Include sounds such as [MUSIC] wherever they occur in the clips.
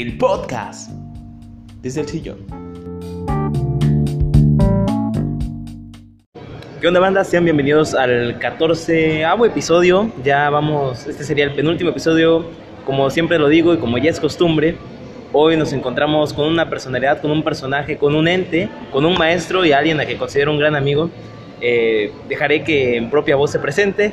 el podcast desde el sillón. ¿Qué onda banda? Sean bienvenidos al 14 episodio. Ya vamos, este sería el penúltimo episodio, como siempre lo digo y como ya es costumbre. Hoy nos encontramos con una personalidad, con un personaje, con un ente, con un maestro y alguien a que considero un gran amigo. Eh, dejaré que en propia voz se presente.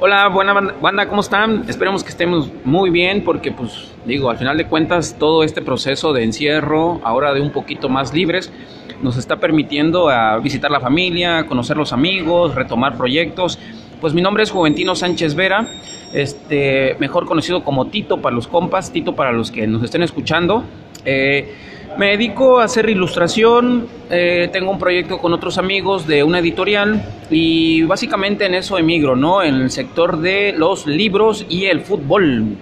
Hola, buena banda, ¿cómo están? Esperemos que estemos muy bien porque, pues, digo, al final de cuentas, todo este proceso de encierro, ahora de un poquito más libres, nos está permitiendo a visitar la familia, conocer los amigos, retomar proyectos. Pues mi nombre es Juventino Sánchez Vera, este, mejor conocido como Tito para los compas, Tito para los que nos estén escuchando. Eh, me dedico a hacer ilustración, eh, tengo un proyecto con otros amigos de una editorial y básicamente en eso emigro, ¿no? En el sector de los libros y el fútbol.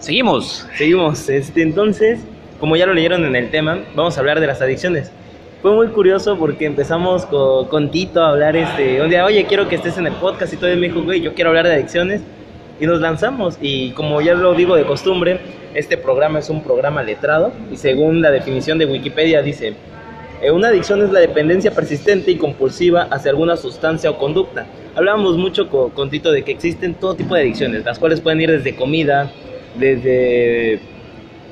Seguimos. Seguimos. Este, entonces, como ya lo leyeron en el tema, vamos a hablar de las adicciones. Fue muy curioso porque empezamos con, Tito a hablar este, un día, oye, quiero que estés en el podcast y todo, y me dijo, güey, yo quiero hablar de adicciones. Y nos lanzamos y como ya lo digo de costumbre, este programa es un programa letrado y según la definición de Wikipedia dice, eh, una adicción es la dependencia persistente y compulsiva hacia alguna sustancia o conducta. Hablábamos mucho con, Tito de que existen todo tipo de adicciones, las cuales pueden ir desde comida, desde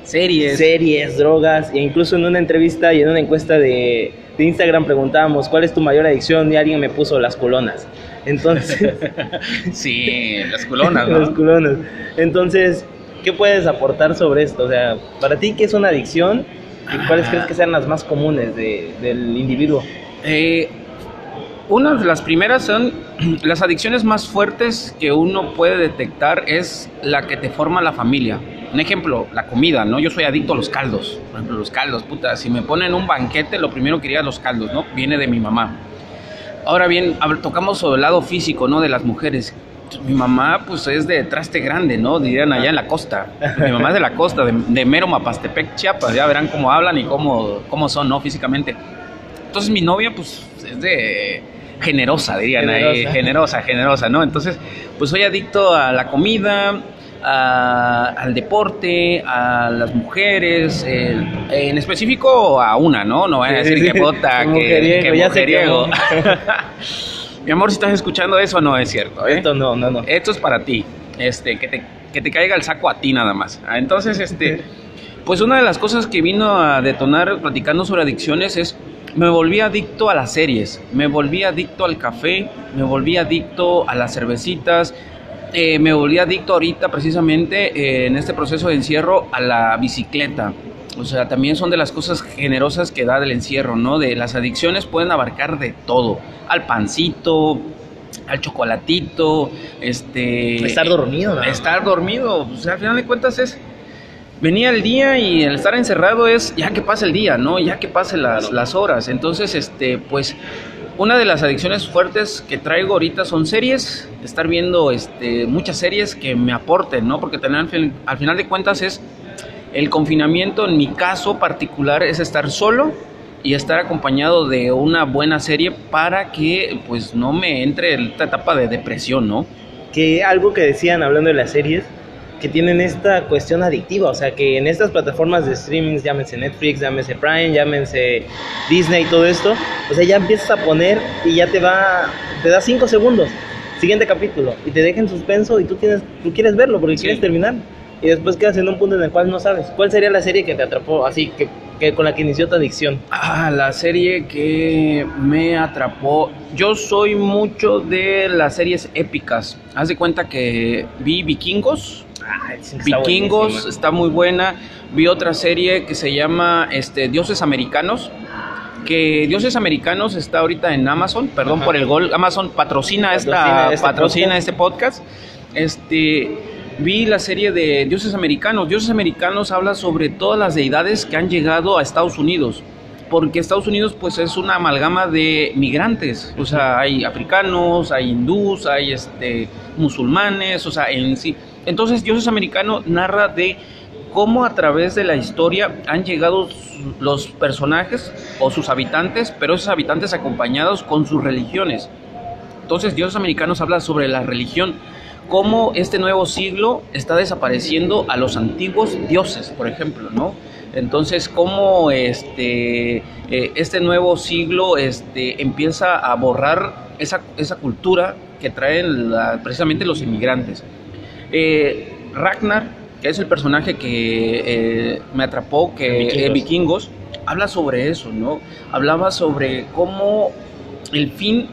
series, series drogas, e incluso en una entrevista y en una encuesta de, de Instagram preguntábamos cuál es tu mayor adicción y alguien me puso las colonas. Entonces, [LAUGHS] sí, las culonas, [LAUGHS] ¿no? las culonas. Entonces, ¿Qué puedes aportar sobre esto? O sea, para ti, ¿qué es una adicción? ¿Y cuáles crees que sean las más comunes del individuo? Eh, una de las primeras son [CLEARS THROAT] las adicciones más fuertes que uno puede detectar es la que te forma la familia. Un ejemplo, la comida, ¿no? Yo soy adicto a los caldos. Por ejemplo, los caldos, puta, si me ponen un banquete, lo primero que iría los caldos, ¿no? Viene de mi mamá. Ahora bien, tocamos sobre el lado físico, ¿no? De las mujeres mi mamá, pues es de traste grande, ¿no? Dirían allá en la costa. Mi mamá es de la costa, de, Mero Mapastepec, Chiapas. Ya verán cómo hablan y cómo, cómo son, ¿no? Físicamente. Entonces mi novia, pues es de generosa, dirían generosa. ahí. Generosa, generosa, ¿no? Entonces, pues soy adicto a la comida, al deporte, a las mujeres, en específico a una, ¿no? No voy a decir que bota, que, que mujeriego. [LAUGHS] Mi amor, si estás escuchando eso, no es cierto. ¿eh? Esto no, no, no. Esto es para ti. Este, que te, que te caiga el saco a ti nada más. Ah, entonces, este, pues una de las cosas que vino a detonar platicando sobre adicciones es me volví adicto a las series, me volví adicto al café, me volví adicto a las cervecitas, eh, me volví adicto ahorita precisamente eh, en este proceso de encierro a la bicicleta. O sea, también son de las cosas generosas que da del encierro, ¿no? De las adicciones pueden abarcar de todo, al pancito, al chocolatito, este... Estar dormido, ¿no? Estar dormido, o sea, al final de cuentas es... Venía el día y el estar encerrado es ya que pase el día, ¿no? Ya que pasen las, las horas. Entonces, este, pues, una de las adicciones fuertes que traigo ahorita son series, estar viendo este, muchas series que me aporten, ¿no? Porque tener, al final de cuentas es el confinamiento, en mi caso particular, es estar solo y estar acompañado de una buena serie para que pues no me entre esta etapa de depresión, ¿no? Que algo que decían hablando de las series, que tienen esta cuestión adictiva, o sea que en estas plataformas de streaming, llámense Netflix, llámense Prime, llámense Disney y todo esto, o sea ya empiezas a poner y ya te va, te da cinco segundos, siguiente capítulo, y te deja en suspenso y tú, tienes, tú quieres verlo porque quieres terminar y después quedas en un punto en el cual no sabes. ¿Cuál sería la serie que te atrapó así, que, que, con la que inició tu adicción? Ah, la serie que me atrapó. Yo soy mucho de las series épicas. Haz de cuenta que vi Vikingos. Ah, Vikingos está muy buena. Vi otra serie que se llama este, Dioses Americanos que Dioses Americanos está ahorita en Amazon, perdón por el gol, Amazon patrocina, esta este patrocina este podcast. Este vi la serie de Dioses Americanos. Dioses Americanos habla sobre todas las deidades que han llegado a Estados Unidos. Porque Estados Unidos pues es una amalgama de migrantes, o sea, hay africanos, hay hindús, hay este, musulmanes, o sea, en sí. Entonces Dioses Americanos narra de cómo a través de la historia han llegado los personajes o sus habitantes, pero esos habitantes acompañados con sus religiones. Entonces, Dioses Americanos habla sobre la religión, cómo este nuevo siglo está desapareciendo a los antiguos dioses, por ejemplo, ¿no? Entonces, cómo este, eh, este nuevo siglo este, empieza a borrar esa, esa cultura que traen precisamente los inmigrantes. Eh, Ragnar, que es el personaje que eh, me atrapó, que vikingos. vikingos, habla sobre eso, ¿no? Hablaba sobre cómo el fin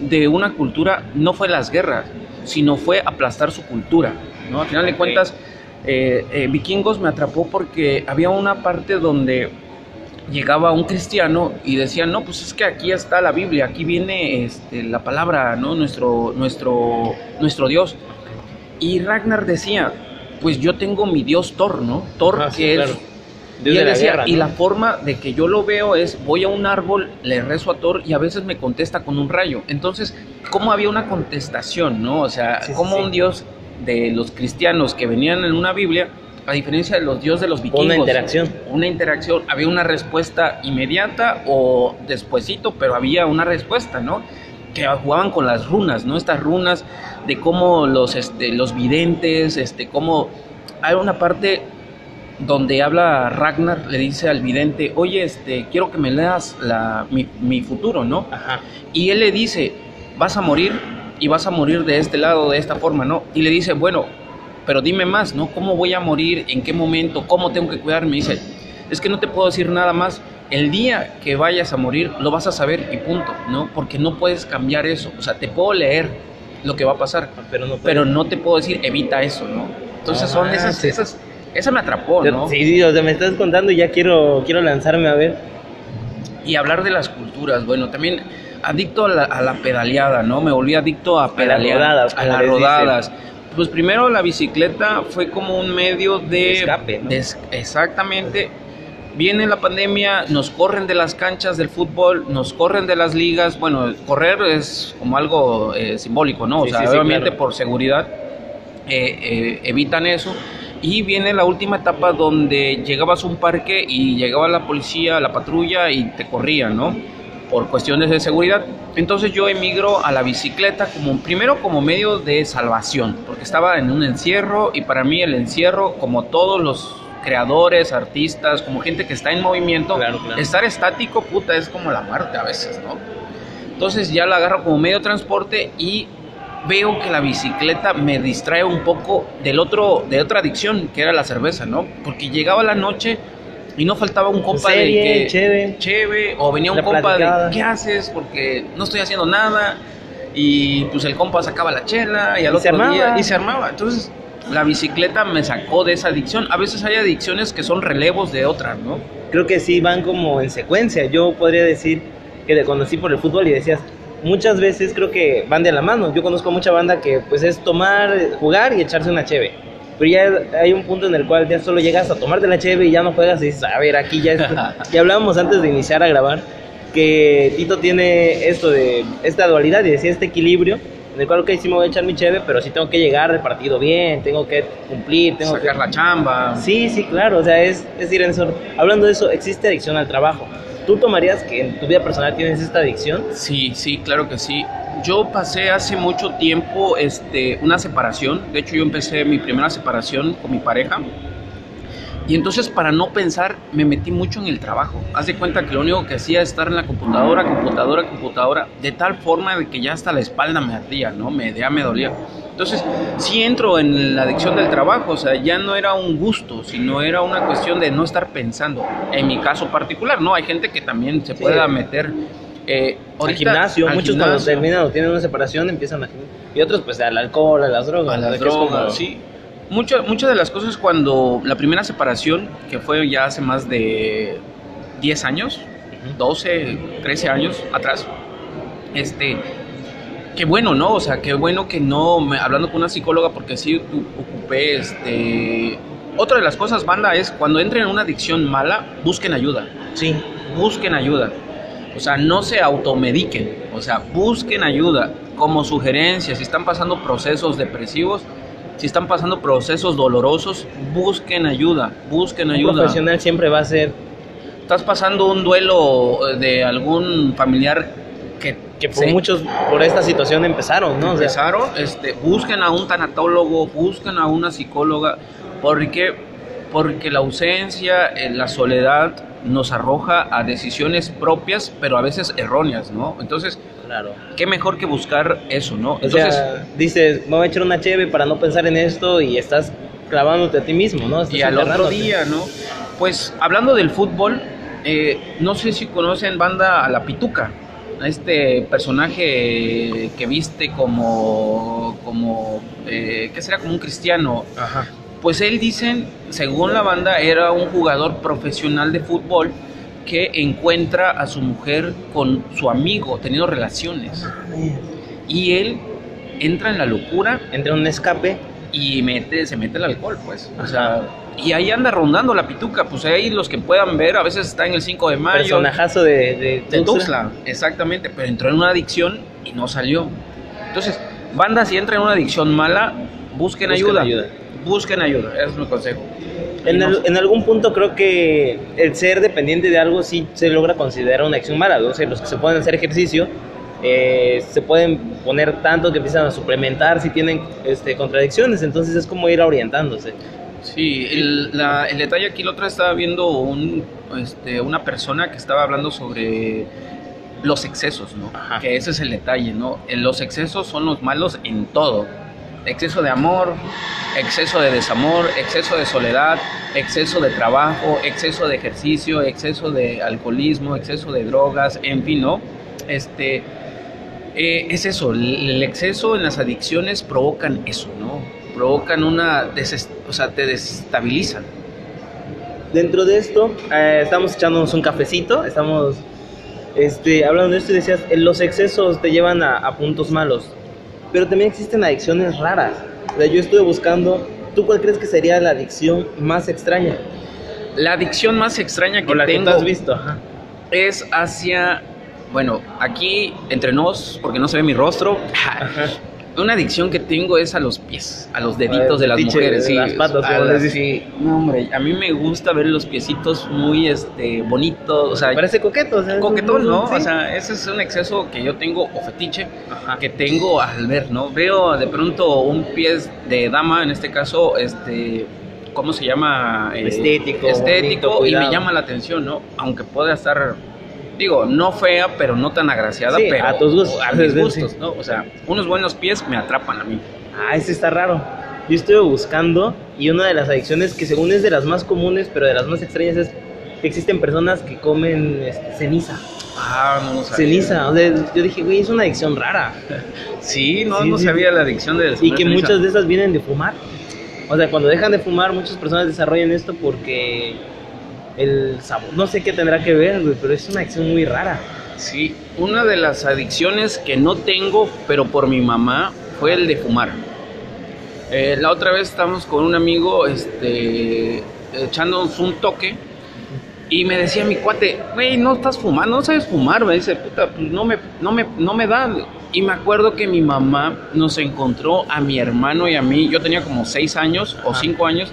de una cultura no fue las guerras, sino fue aplastar su cultura, ¿no? Al final de cuentas, eh, Vikingos me atrapó porque había una parte donde llegaba un cristiano y decía, no, pues es que aquí está la Biblia, aquí viene este, la palabra, ¿no? Nuestro, nuestro, nuestro Dios. Y Ragnar decía, pues yo tengo mi Dios Thor, ¿no? Thor que es... y él decía, y la forma de que yo lo veo es, voy a un árbol, le rezo a Thor y a veces me contesta con un rayo. Entonces, ¿cómo había una contestación, no? O sea, ¿cómo un Dios de los cristianos que venían en una Biblia a diferencia de los dioses de los vikingos. Una interacción. Una interacción. Había una respuesta inmediata o despuesito, pero había una respuesta, ¿no? Que jugaban con las runas, ¿no? Estas runas de cómo los, este, los videntes, este, cómo... Hay una parte donde habla Ragnar, le dice al vidente, oye, este, quiero que me leas la, mi, mi futuro, ¿no? Ajá. Y él le dice, vas a morir y vas a morir de este lado, de esta forma, ¿no? Y le dice, bueno, pero dime más, ¿no? ¿Cómo voy a morir? ¿En qué momento? ¿Cómo tengo que cuidarme? dice, es que no te puedo decir nada más. El día que vayas a morir lo vas a saber y punto, ¿no? Porque no puedes cambiar eso. O sea, te puedo leer lo que va a pasar, pero no, pero no te puedo decir evita eso, ¿no? Entonces son esas, esas, esa me atrapó, ¿no? Sí, sí, o sea, me estás contando y ya quiero, quiero lanzarme a ver. Y hablar de las culturas, bueno, también adicto a la, pedaleada, ¿no? Me volví adicto a pedalear, a las rodadas. A las rodadas. Pues primero la bicicleta fue como un medio de... Escape, ¿no? exactamente. Viene la pandemia, nos corren de las canchas del fútbol, nos corren de las ligas. Bueno, correr es como algo eh, simbólico, ¿no? O sea, obviamente por seguridad eh, eh, evitan eso. Y viene la última etapa donde llegabas a un parque y llegaba la policía, la patrulla y te corrían, ¿no? por cuestiones de seguridad. Entonces yo emigro a la bicicleta como primero como medio de salvación, porque estaba en un encierro y para mí el encierro, como todos los creadores, artistas, como gente que está en movimiento, estar estático, puta, es como la muerte a veces, ¿no? Entonces ya la agarro como medio de transporte y veo que la bicicleta me distrae un poco del otro, de otra adicción, que era la cerveza, ¿no? Porque llegaba la noche y no faltaba un compa de que cheve, cheve o venía un compa de ¿qué haces? Porque no estoy haciendo nada y pues el compa sacaba la chela y al otro día y se armaba. Entonces, la bicicleta me sacó de esa adicción. A veces hay adicciones que son relevos de otras, ¿no? Creo que sí van como en secuencia. Yo podría decir que te conocí por el fútbol y decías, muchas veces creo que van de la mano. Yo conozco mucha banda que pues es tomar, jugar y echarse una cheve pero ya hay un punto en el cual ya solo llegas a tomarte la cheve y ya no juegas y dices, a ver, aquí ya es... [LAUGHS] y hablábamos antes de iniciar a grabar que Tito tiene esto de esta dualidad y decía este equilibrio en el cual, ok, sí me voy a echar mi cheve, pero sí tengo que llegar al partido bien, tengo que cumplir, tengo Sacar que... la chamba. Sí, sí, claro, o sea, es, es decir, hablando de eso, existe adicción al trabajo. ¿Tú tomarías que en tu vida personal tienes esta adicción? Sí, sí, claro que sí. Yo pasé hace mucho tiempo este, una separación. De hecho, yo empecé mi primera separación con mi pareja. Y entonces para no pensar me metí mucho en el trabajo. Haz de cuenta que lo único que hacía es estar en la computadora, computadora, computadora, de tal forma de que ya hasta la espalda me ardía, ¿no? Me, ya me dolía. Entonces, sí entro en la adicción del trabajo, o sea, ya no era un gusto, sino era una cuestión de no estar pensando. En mi caso particular, ¿no? Hay gente que también se pueda meter eh, al gimnasio, muchos cuando terminan o tienen una separación empiezan a y otros pues al alcohol, a las drogas, a las drogas, sí. Muchas muchas de las cosas cuando la primera separación, que fue ya hace más de 10 años, 12, 13 años atrás, este, qué bueno, ¿no? O sea, qué bueno que no, me, hablando con una psicóloga, porque sí ocupé, este... Otra de las cosas, banda, es cuando entren en una adicción mala, busquen ayuda. Sí. Busquen ayuda. O sea, no se automediquen, o sea, busquen ayuda como sugerencia, si están pasando procesos depresivos, si están pasando procesos dolorosos, busquen ayuda, busquen ayuda. Un profesional siempre va a ser... Estás pasando un duelo de algún familiar que, Que por muchos, por esta situación empezaron, ¿no? O sea, empezaron, este, busquen a un tanatólogo, busquen a una psicóloga, porque, porque la ausencia, eh, la soledad nos arroja a decisiones propias, pero a veces erróneas, ¿no? Entonces, claro. qué mejor que buscar eso, ¿no? O Entonces, sea, dices, me voy a echar una cheve para no pensar en esto y estás clavándote a ti mismo, ¿no? Estás y al otro día, ¿no? Pues hablando del fútbol, eh, no sé si conocen banda a la Pituca, a este personaje que viste como, como eh, ¿qué será? Como un cristiano. Ajá. Pues él dicen, según la banda, era un jugador profesional de fútbol que encuentra a su mujer con su amigo, teniendo relaciones. Y él entra en la locura Entre un escape. y mete, se mete el alcohol, pues. O sea, y ahí anda rondando la pituca. Pues ahí los que puedan ver, a veces está en el 5 de mayo. Personajazo de, de, De exactamente. Pero entró en una adicción y no salió. Entonces, banda, si entra en una adicción mala, busquen, Busquen ayuda. ayuda. Busquen ayuda, ese es mi consejo. En, no- el- en algún punto creo que el ser dependiente de algo sí se logra considerar una acción mala. O sea, los que se pueden hacer ejercicio eh, se pueden poner tanto que empiezan a suplementar si tienen este, contradicciones. Entonces es como ir orientándose. Sí, el, la- el detalle aquí, la otra estaba viendo un, este, una persona que estaba hablando sobre los excesos, ¿no? Ajá. Que ese es el detalle, ¿no? Eh, Los excesos son los malos en todo. Exceso de amor, exceso de desamor, exceso de soledad, exceso de trabajo, exceso de ejercicio, exceso de alcoholismo, exceso de drogas, en fin, ¿no? Este, eh, es eso, el, exceso en las adicciones provocan eso, ¿no? Provocan una, o sea, te desestabilizan. Dentro de esto, eh, estamos echándonos un cafecito, estamos este, hablando de esto y decías, eh, los excesos te llevan a puntos malos, pero también existen adicciones raras. O sea, yo estuve buscando, ¿tú cuál crees que sería la adicción más extraña? La adicción más extraña que o la que tengo tú has visto. Ajá. es hacia, bueno, aquí entre nos, porque no se ve mi rostro, una adicción que tengo es a los pies, a los deditos de las mujeres, de sí, las patas, a les sí. No, hombre, a mí me gusta ver los piecitos muy, este, bonitos, o sea, Parece coqueto, o sea, coquetón, ¿no? sí. O sea, ese es un exceso que yo tengo o fetiche Ajá. que tengo al ver, ¿no? Veo de pronto un pie de dama, en este caso, este, ¿cómo se llama? Eh, Estético, Estético bonito, y me llama la atención, ¿no? Aunque pueda estar, digo, no fea, pero no tan agraciada, Sí, pero a tus gustos. A mis [LAUGHS] gustos, ¿no? O sea, unos buenos pies me atrapan a mí. Ah, ese está raro. Yo estuve buscando y una de las adicciones que según es de las más comunes, pero de las más extrañas es que existen personas que comen este, ceniza. Ah, no, no sabía. Ceniza, o sea, yo dije, güey, es una adicción rara. [LAUGHS] Sí, no, Sí, no sí, sabía la adicción de Y que muchas de esas vienen de fumar. O sea, cuando dejan de fumar, muchas personas desarrollan esto porque el sabor, no sé qué tendrá que ver, güey, pero es una adicción muy rara. Sí, una de las adicciones que no tengo, pero por mi mamá, fue el de fumar. Eh, la otra vez estábamos con un amigo este, echándonos un toque y me decía mi cuate, güey, no estás fumando, no sabes fumar. Me dice, puta, pues no me, no, me, no me da. Y me acuerdo que mi mamá nos encontró a mi hermano y a mí, yo tenía como seis años o Ajá. cinco años,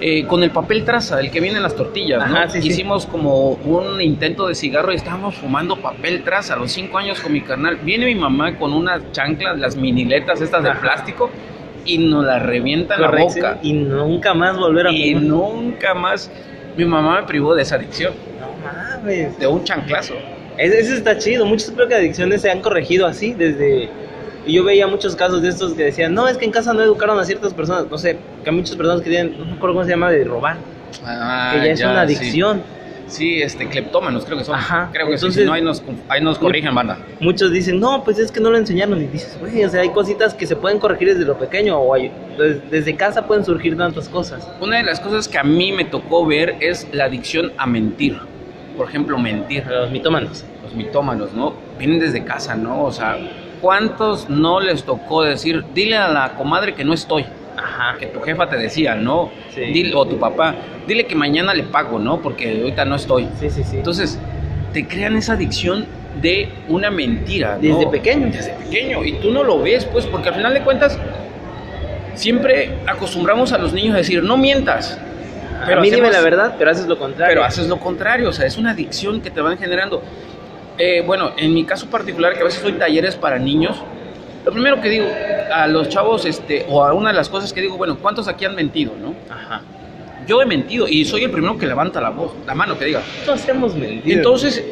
eh, con el papel traza, el que viene en las tortillas. Hicimos como un intento de cigarro y estábamos fumando papel traza a los cinco años con mi carnal. Viene mi mamá con unas chanclas, las miniletas estas de Ajá. plástico, y nos la revienta en la boca. Y nunca más volver a Y fumar. nunca más mi mamá me privó de esa adicción, No mames. de un chanclazo. Ese, ese está chido. Muchos creo que adicciones se han corregido así desde... Y yo veía muchos casos de estos que decían, no, es que en casa no educaron a ciertas personas. No sé, que hay muchas personas que tienen, no me acuerdo cómo se llama, de robar. Ah, que ya es una sí. adicción. Sí, este, cleptómanos creo que son. Ajá, Creo que sí, entonces- si no, ahí nos, ahí nos corrigen, banda. Muchos dicen, no, pues es que no lo enseñaron. Y dices, güey, o sea, hay cositas que se pueden corregir desde lo pequeño. O hay- des- desde casa pueden surgir tantas cosas. Una de las cosas que a mí me tocó ver es la adicción a mentir. Por ejemplo, mentir. Los mitómanos. Los mitómanos, ¿no? Vienen desde casa, ¿no? O sea, ¿cuántos no les tocó decir, dile a la comadre que no estoy? Ajá. Que tu jefa te decía, ¿no? Sí. Dile- o tu papá, dile que mañana le pago, ¿no? Porque ahorita no estoy. Sí, sí, sí. Entonces, te crean esa adicción de una mentira. ¿no? Desde pequeño. Desde pequeño. Y tú no lo ves, pues, porque al final de cuentas, siempre acostumbramos a los niños a decir, no mientas. a mí dime la verdad, pero haces lo contrario. Pero haces lo contrario, o sea, es una adicción que te van generando. Eh, bueno, en mi caso particular, que a veces doy talleres para niños, lo primero que digo a los chavos, este, o a una de las cosas que digo, bueno, ¿cuántos aquí han mentido, no? Ajá. Yo he mentido y soy el primero que levanta la voz, la mano que diga. Todos hemos mentido. Entonces,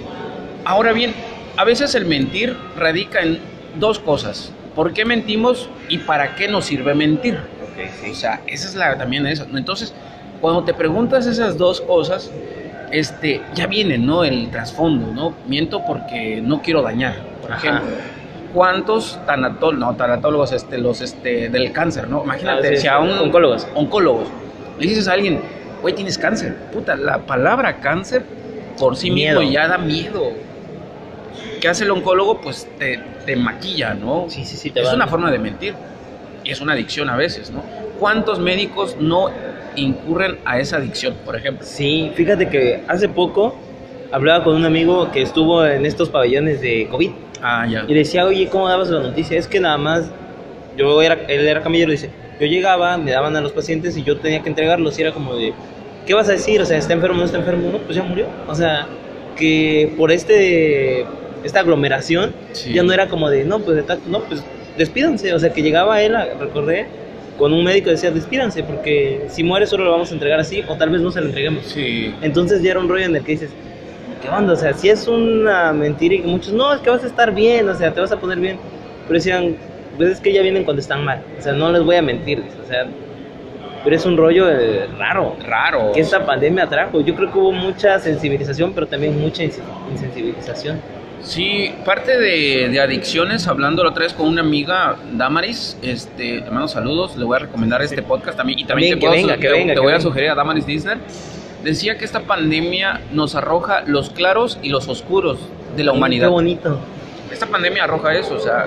ahora bien, a veces el mentir radica en dos cosas. ¿Por qué mentimos y para qué nos sirve mentir? Ok, sí. O sea, esa es la también. ¿no? Entonces, cuando te preguntas esas dos cosas, este, ya viene, ¿no? El trasfondo, ¿no? Miento porque no quiero dañar, por Ajá. ejemplo. ¿Cuántos tanatólogos, no, tanatólogos, este, los, este, del cáncer, ¿no? Imagínate, Ah, sí, si a un oncólogos. oncólogos le dices a alguien, güey, tienes cáncer. Puta, la palabra cáncer por sí Miedo. mismo ya da miedo. ¿Qué hace el oncólogo? Pues te, te maquilla, ¿no? Sí, sí, sí, te es una forma de mentir. Y es una adicción a veces, ¿no? ¿Cuántos médicos no incurren a esa adicción, por ejemplo? Sí, fíjate que hace poco hablaba con un amigo que estuvo en estos pabellones de COVID Ah, ya. y decía, oye, ¿cómo dabas la noticia? Es que nada más, yo era, él era camillero, dice, yo llegaba, me daban a los pacientes y yo tenía que entregarlos y era como de, ¿qué vas a decir? O sea, ¿está enfermo o no está enfermo? No, pues ya murió. O sea, que por este, esta aglomeración Sí. ya no era como de, no, pues de tacto, no, pues despídanse. O sea, que llegaba él, a, recordé, con un médico decía, despídanse, porque si muere solo lo vamos a entregar así o tal vez no se lo entreguemos. Sí. Entonces ya era un rollo en el que dices, ¿qué onda? O sea, si es una mentira y muchos, no, es que vas a estar bien, o sea, te vas a poner bien. Pero decían, pues es que ya vienen cuando están mal. O sea, no les voy a mentir, o sea, pero es un rollo eh, raro Raro. que esta pandemia trajo. Yo creo que hubo mucha sensibilización, pero también mucha insen- insensibilización. Sí, parte de, de adicciones, hablando la otra vez con una amiga, Damaris, este, te mando saludos, le voy a recomendar este podcast también, y también, También te, puedo venga, te- venga, te voy a sugerir a Damaris Disner, decía que esta pandemia nos arroja los claros y los oscuros de la humanidad. Qué bonito. Esta pandemia arroja eso, o sea,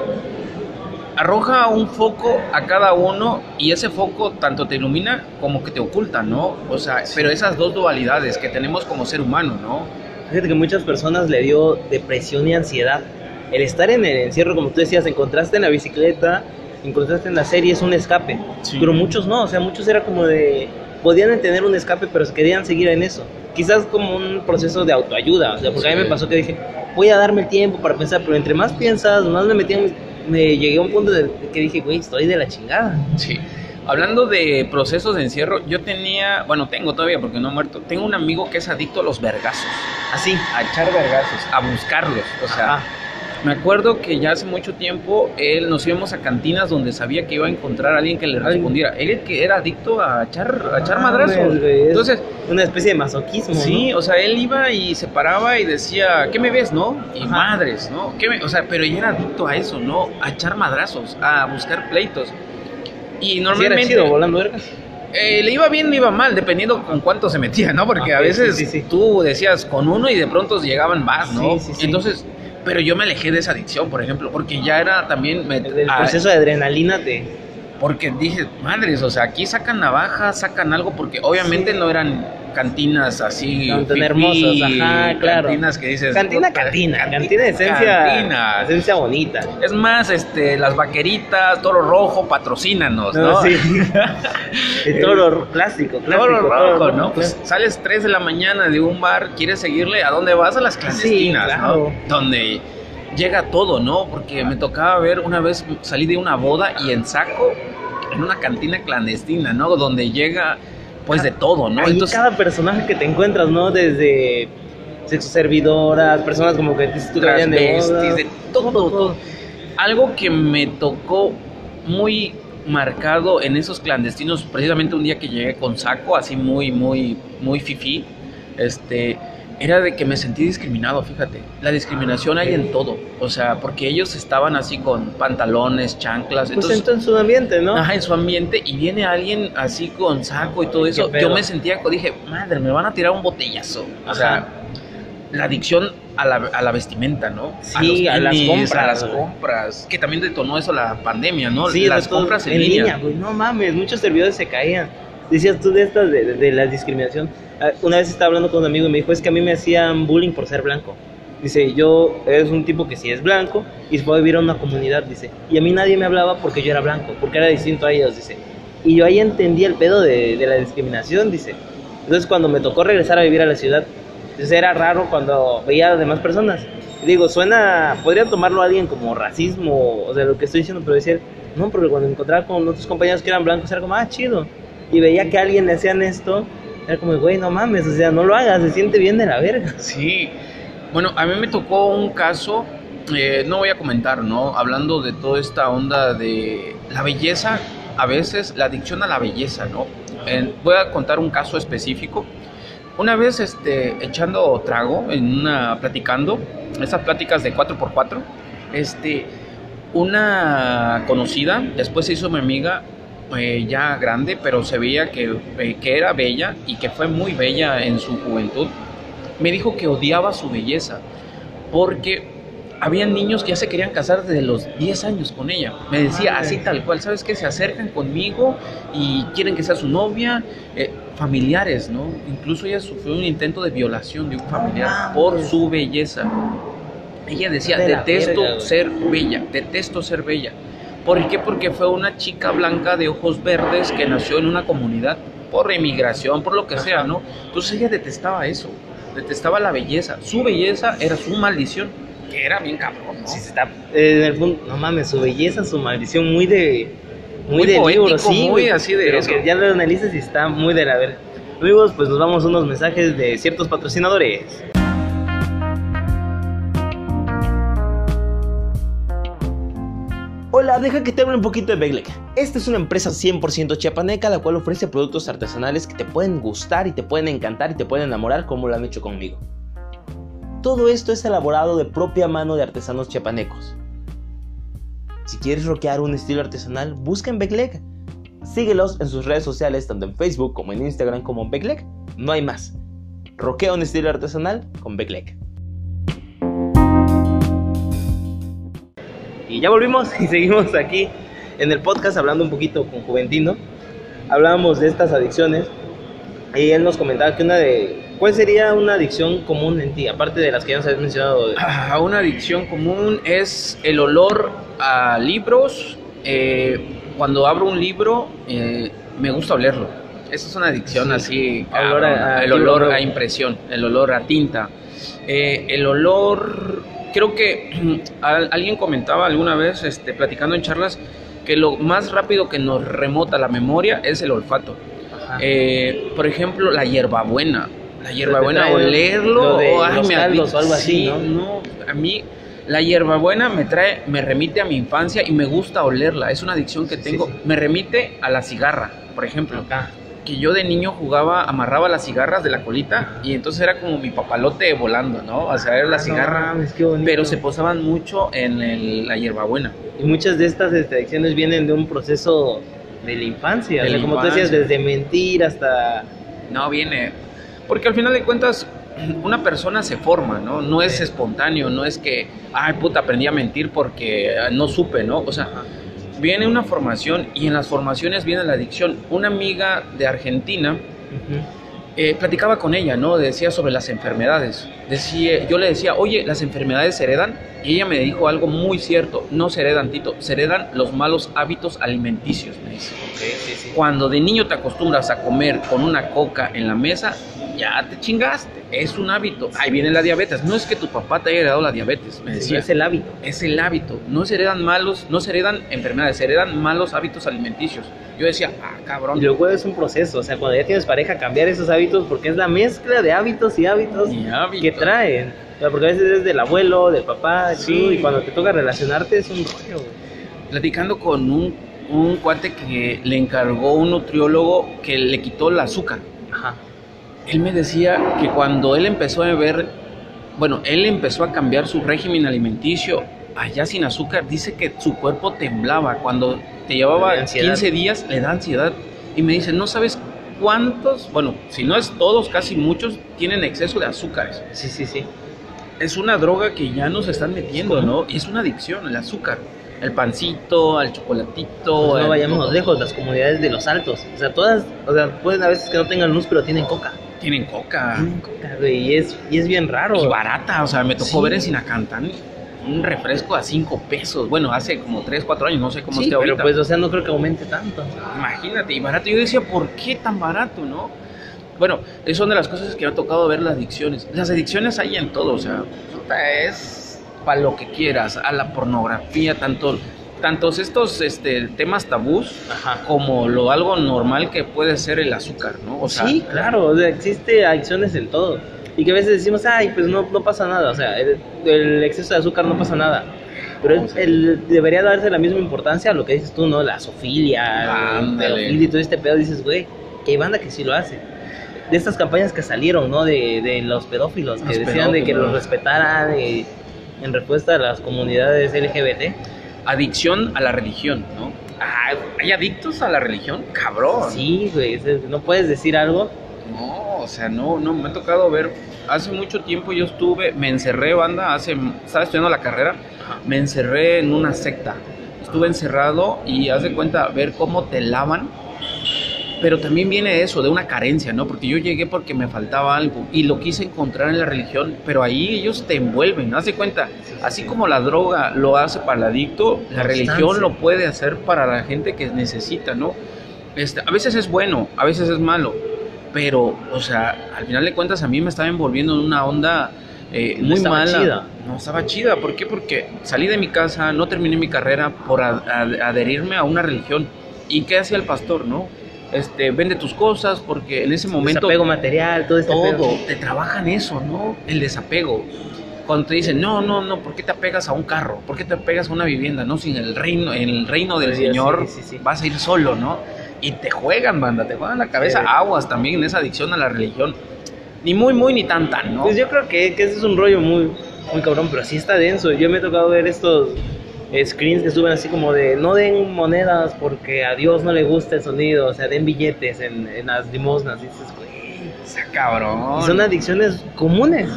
arroja un foco a cada uno y ese foco tanto te ilumina como que te oculta, ¿no? O sea, pero esas dos dualidades que tenemos como ser humano, ¿no? Fíjate que muchas personas le dio depresión y ansiedad. El estar en el encierro, como tú decías, encontraste en la bicicleta, encontraste en la serie, es un escape. Sí. Pero muchos no, o sea, muchos era como de... Podían tener un escape, pero se querían seguir en eso. Quizás como un proceso de autoayuda, o sea, porque a mí Sí. me pasó que dije, voy a darme el tiempo para pensar, pero entre más piensas, más me metí en... Me llegué a un punto de que dije, güey, estoy de la chingada. Sí. Hablando de procesos de encierro, yo tenía, bueno, tengo todavía porque no he muerto, tengo un amigo que es adicto a los vergazos, Así. a echar vergazos, a buscarlos. O sea, Ajá. me acuerdo que ya hace mucho tiempo él nos íbamos a cantinas donde sabía que iba a encontrar a alguien que le respondiera. Él que era adicto a echar, a echar Ah, madrazos. Entonces, Una especie de masoquismo, Sí, ¿no? o sea, él iba y se paraba y decía, ¿qué me ves, no? Y Ajá. madres, ¿no? ¿Qué me-?" O sea, pero ella era adicto a eso, ¿no? A echar madrazos, a buscar pleitos. Y Sí, era normalmente chido, volando vergas. eh, le iba bien, le iba mal, dependiendo con cuánto se metía, ¿no? Porque a veces sí, sí, sí. tú decías con uno y de pronto llegaban más, ¿no? Sí, sí, sí. Entonces, pero yo me alejé de esa adicción, por ejemplo, porque ya era también... me- El, el ah, proceso de adrenalina te... porque dije, madres, o sea, aquí sacan navajas, sacan algo, porque obviamente no eran cantinas así. Tan hermosas, ajá, claro. Cantinas que dices. Cantina, cantina, canti- cantina de esencia, cantina. esencia bonita. Es más, este, las vaqueritas, Toro Rojo, patrocínanos, ¿no? No, sí. [LAUGHS] El toro clásico, clásico. Toro Rojo, ¿no? Pues, Pues sales 3 de la mañana de un bar, quieres seguirle, ¿a dónde vas? A las clandestinas, Sí, claro. ¿no? Donde llega todo, ¿no? Porque me tocaba ver una vez, salí de una boda y en saco, en una cantina clandestina, ¿no? Donde llega, pues, de todo, ¿no? ahí Entonces, cada personaje que te encuentras, ¿no? Desde sexo servidoras, personas como que tú de de todo, todo. Algo que me tocó muy marcado en esos clandestinos, precisamente un día que llegué con saco, así muy, muy, muy fifí, este, era de que me sentí discriminado, fíjate. La discriminación hay en todo, o sea, porque ellos estaban así con pantalones, chanclas, Pues entonces... entonces su ambiente, ¿no? Ajá, en su ambiente y viene alguien así con saco y todo eso. Yo me sentía, dije, madre, me van a tirar un botellazo. O Ajá. sea, la adicción a la, a la vestimenta, ¿no? Sí, a las tenis, compras, A las compras. Que también detonó eso la pandemia, ¿no? Sí, las todo- compras en, línea. güey. No mames, muchos servidores se caían. Decías tú de estas de- de la discriminación. Ah, Una vez estaba hablando con un amigo y me dijo, es que a mí me hacían bullying por ser blanco. Dice, yo es un tipo que sí es blanco y se a vivir a una comunidad, dice. Y a mí nadie me hablaba porque yo era blanco, porque era distinto a ellos, dice. Y yo ahí entendí el pedo de, de la discriminación, dice. Entonces cuando me tocó regresar a vivir a la ciudad, entonces era raro cuando veía a las demás personas. Digo, suena, podría tomarlo alguien como racismo, o sea, lo que estoy diciendo, pero decir, no, porque cuando me encontraba con otros compañeros que eran blancos, era como, ah, chido. Y veía que a alguien le hacían esto, era como, güey, no mames, o sea, no lo hagas, se siente bien de la verga. Sí. Bueno, a mí me tocó un caso, eh, no voy a comentar, ¿no? Hablando de toda esta onda de la belleza, a veces la adicción a la belleza, ¿no? Voy a contar un caso específico. Una vez este, echando trago, en una, platicando, esas pláticas de 4x4, este, una conocida, después se hizo mi amiga, eh, ya grande, pero se veía que, eh, que era bella y que fue muy bella en su juventud, me dijo que odiaba su belleza porque había niños que ya se querían casar desde los 10 años con ella. Me decía Madre. así tal cual, ¿sabes qué? Se acercan conmigo y quieren que sea su novia, eh, familiares, ¿no? Incluso ella sufrió un intento de violación de un familiar por su belleza. Ella decía, detesto verga, güey". ser bella, detesto ser bella. ¿Por qué? Porque fue una chica blanca de ojos verdes que nació en una comunidad por emigración, por lo que sea, ¿no? Entonces ella detestaba eso, detestaba la belleza. Su belleza era su maldición, que era bien cabrón, ¿no? Sí, está, eh, en el punto, no mames, su belleza, su maldición, muy de. Muy, Muy de poético, libro, sí. muy así de pero eso. que ya lo analizas y está muy de la verga. Amigos, pues nos vamos a unos mensajes de ciertos patrocinadores. Hola, deja que te hable un poquito de Beglec. Esta es una empresa 100% chiapaneca la cual ofrece productos artesanales que te pueden gustar y te pueden encantar y te pueden enamorar como lo han hecho conmigo. Todo esto es elaborado de propia mano de artesanos chiapanecos. Si quieres rockear un estilo artesanal, busca en Beglec. Síguelos en sus redes sociales, tanto en Facebook como en Instagram como en Beglec. No hay más. Roquea un estilo artesanal con Beglec. Ya volvimos [LAUGHS] y seguimos aquí en el podcast hablando un poquito con Juventino. Hablábamos de estas adicciones y él nos comentaba que una de... ¿Cuál sería una adicción común en ti? Aparte de las que ya nos habías mencionado. [CLEARS THROAT] de- Ah, una adicción común es el olor a libros. eh, cuando abro un libro, eh, me gusta olerlo. Esa es una adicción Sí. así. Olor a- cabrón. a el olor a impresión, el olor a tinta. Eh, el olor, creo que al- alguien comentaba alguna vez, este, platicando en charlas, que lo más rápido que nos remota la memoria es el olfato. Eh, por ejemplo, la hierbabuena. La hierbabuena, olerlo, lo de oh, ay, me caldos o algo así, Sí, ¿no? no, a mí la hierbabuena me trae, me remite a mi infancia y me gusta olerla. Es una adicción que Sí, tengo. sí, sí. Me remite a la cigarra, por ejemplo. Acá. Que yo de niño jugaba, amarraba las cigarras de la colita y entonces era como mi papalote volando, ¿no? O sea, era la Ah, no cigarra. pero se posaban mucho en el- la hierbabuena. Y muchas de estas este, adicciones vienen de un proceso de la infancia. De o sea, la como tú decías, desde mentir hasta. No viene. Porque al final de cuentas, [CLEARS THROAT] una persona se forma, ¿no? No es espontáneo, no es que, ay, puta, aprendí a mentir porque ah, no supe, ¿no? O sea, viene una formación y en las formaciones viene la adicción. Una amiga de Argentina eh, platicaba con ella, ¿no? Decía sobre las enfermedades. Decía, yo le decía, oye, ¿las enfermedades se heredan? Y ella me dijo algo muy cierto, no se heredan, Tito, se heredan los malos hábitos alimenticios, me dice. sí, sí. Cuando de niño te acostumbras a comer con una coca en la mesa, ya te chingaste. Es un hábito. Ahí viene la diabetes. No es que tu papá te haya heredado la diabetes, me Sí, decía. es el hábito. Es el hábito. No se heredan malos, no se heredan enfermedades, se heredan malos hábitos alimenticios. Yo decía, ah, cabrón. Y luego es un proceso. O sea, cuando ya tienes pareja, cambiar esos hábitos porque es la mezcla de hábitos y hábitos hábito. que traen. O sea, porque a veces es del abuelo, del papá, Sí. tú, y cuando te toca relacionarte es un rollo. Platicando con un, un cuate que le encargó un nutriólogo que le quitó el azúcar. Ajá. Él me decía que cuando él empezó a ver, bueno, él empezó a cambiar su régimen alimenticio allá sin azúcar, dice que su cuerpo temblaba. Cuando te Le llevaba da ansiedad. 15 días, le da ansiedad. Y me dice, no sabes cuántos, bueno, si no es todos, casi muchos, tienen exceso de azúcares. Sí, sí, sí. Es una droga que ya nos están metiendo, ¿no? Y es una adicción, el azúcar. El pancito, al chocolatito. Pues no vayamos lejos, las comunidades de los altos. O sea, todas, o sea, pueden a veces que no tengan luz, pero tienen coca. Tienen coca. Tienen coca, güey, y es, y es bien raro. Y barata, o sea, me tocó Sí. ver en Sinacantán un refresco a 5 pesos. Bueno, hace como 3, 4 años, no sé cómo Sí, esté pero ahorita. pues, o sea, no creo que aumente tanto. Imagínate, y barato. Yo decía, ¿por qué tan barato, no? Bueno, esas son de las cosas que me ha tocado ver las adicciones. Las adicciones hay en todo, o sea, es para lo que quieras, a la pornografía, tanto tantos estos este, temas tabús Ajá. como lo algo normal que puede ser el azúcar, ¿no? O sea, sí, claro, o sea, existe adicciones en todo. Y que a veces decimos, ay, pues no, no pasa nada, o sea, el, el exceso de azúcar no pasa nada. Pero No, el- debería darse la misma importancia a lo que dices tú, ¿no? La sofilia, el y todo este pedo. Dices, güey, que hay banda que sí lo hace. De estas campañas que salieron, ¿no? De, de los pedófilos, que Los decían de que pedófilos. los respetaran y en respuesta a las comunidades LGBT. Adicción a la religión, ¿no? Ah, ¿Hay adictos a la religión? Cabrón. Sí, güey, no puedes decir algo. No, o sea, no, no, me ha tocado ver. Hace mucho tiempo yo estuve, me encerré, banda, hace, estaba estudiando la carrera, me encerré en una secta. Estuve encerrado y haz de cuenta ver cómo te lavan. Pero también viene eso, de una carencia, ¿no? Porque yo llegué porque me faltaba algo y lo quise encontrar en la religión, pero ahí ellos te envuelven, haz de cuenta. Así como la droga lo hace para el adicto, la religión lo puede hacer para la gente que necesita, ¿no? Este, a veces es bueno, a veces es malo, pero, o sea, al final de cuentas a mí me estaba envolviendo en una onda eh, No muy mala. chida. No estaba chida, ¿por qué? Porque salí de mi casa, no terminé mi carrera por ad- ad- adherirme a una religión. ¿Y qué hacía el pastor, no? Este, vende tus cosas porque en ese momento Desapego material, todo este todo, pedo. te trabajan eso, ¿no? El desapego. Cuando te dicen, no, no, no, ¿por qué te apegas a un carro? ¿Por qué te apegas a una vivienda? No, sin el reino, en el reino del Sí, Señor sí, sí, vas a ir solo, ¿no? Y te juegan, banda, te juegan la cabeza. Aguas también en esa adicción a la religión. Ni muy, muy, ni tan, tan, ¿no? Pues yo creo que, que ese es un rollo muy, muy cabrón, pero sí está denso. Yo me he tocado ver estos screens que suben así como de no den monedas porque a Dios no le gusta el sonido, o sea, den billetes en, en las limosnas. Y dices, güey. Está cabrón. Y son adicciones comunes.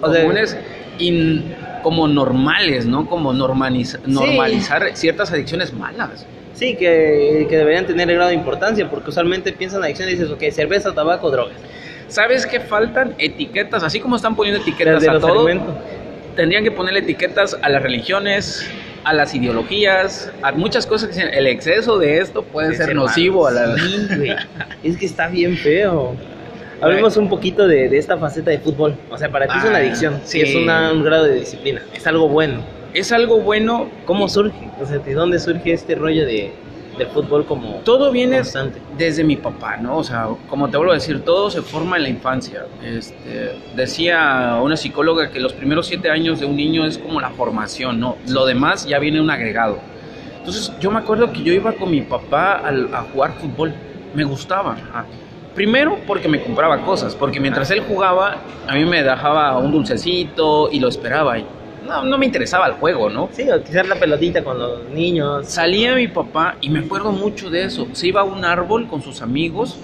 O sea, comunes in- como normales, ¿no? Como normaliza- normalizar ciertas adicciones malas. Sí, que, que deberían tener el grado de importancia, porque usualmente piensan en adicción y dices, ok, cerveza, tabaco, drogas. ¿Sabes qué faltan? Etiquetas, así como están poniendo etiquetas a todo, alimentos. Tendrían que ponerle etiquetas a las religiones, a las ideologías, a muchas cosas que dicen, el exceso de esto puede ser nocivo a la... sí, [LAUGHS] güey. Es que está bien feo. Hablemos un poquito de, de esta faceta de fútbol. O sea, para ti es una Ah, adicción, sí. sí. es una- un grado de disciplina, es algo bueno. Es algo bueno, ¿Cómo y surge? O sea, ¿de dónde surge este rollo de, del fútbol como todo viene constante? desde mi papá, ¿no? O sea, como te vuelvo a decir, todo se forma en la infancia. Este, decía una psicóloga que los primeros siete años de un niño es como la formación, ¿no? Lo demás ya viene un agregado. Entonces, yo me acuerdo que yo iba con mi papá al- a jugar fútbol. Me gustaba. Ah, Primero porque me compraba cosas, porque mientras él jugaba, a mí me dejaba un dulcecito y lo esperaba. No, no me interesaba el juego, ¿no? Sí, o quizás la pelotita con los niños. Salía mi papá y me acuerdo mucho de eso. Se iba a un árbol con sus amigos,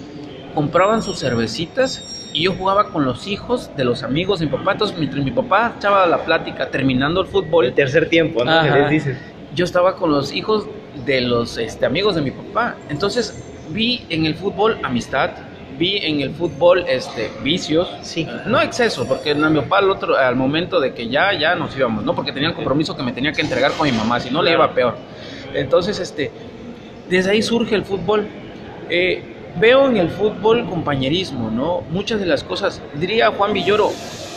compraban sus cervecitas y yo jugaba con los hijos de los amigos de mi papá. Entonces, mientras mi papá echaba la plática terminando el fútbol, El tercer tiempo, ¿no? Ajá. Les yo estaba con los hijos de los este, amigos de mi papá. Entonces, vi en el fútbol amistad, vi en el fútbol este, vicios. Sí. No exceso, porque mi papá al, otro, al momento de que ya, ya nos íbamos, ¿no? Porque tenía el compromiso que me tenía que entregar con mi mamá, si no le iba peor. Entonces, este, desde ahí surge el fútbol. Eh, veo en el fútbol compañerismo, ¿no? Muchas de las cosas, diría Juan Villoro,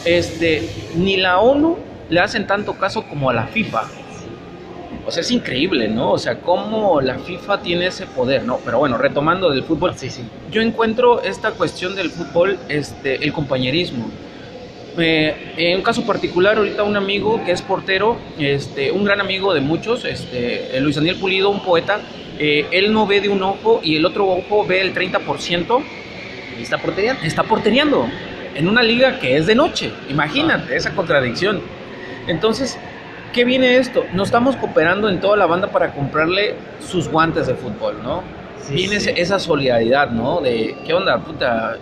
este, ni la ONU le hacen tanto caso como a la FIFA. O sea, es increíble, ¿no? O sea, cómo la FIFA tiene ese poder, ¿no? Pero bueno, retomando del fútbol, Sí, sí. yo encuentro esta cuestión del fútbol, este, el compañerismo. Eh, en un caso particular, ahorita un amigo que es portero, este, un gran amigo de muchos, este, eh, Luis Daniel Pulido, un poeta, eh, él no ve de un ojo y el otro ojo ve el 30%, Y está portería. está porteriando en una liga que es de noche. Imagínate esa contradicción. Entonces, ¿qué viene esto? Nos estamos cooperando en toda la banda para comprarle sus guantes de fútbol, ¿no? Sí, viene sí. esa solidaridad, ¿no? De, ¿qué onda, puta?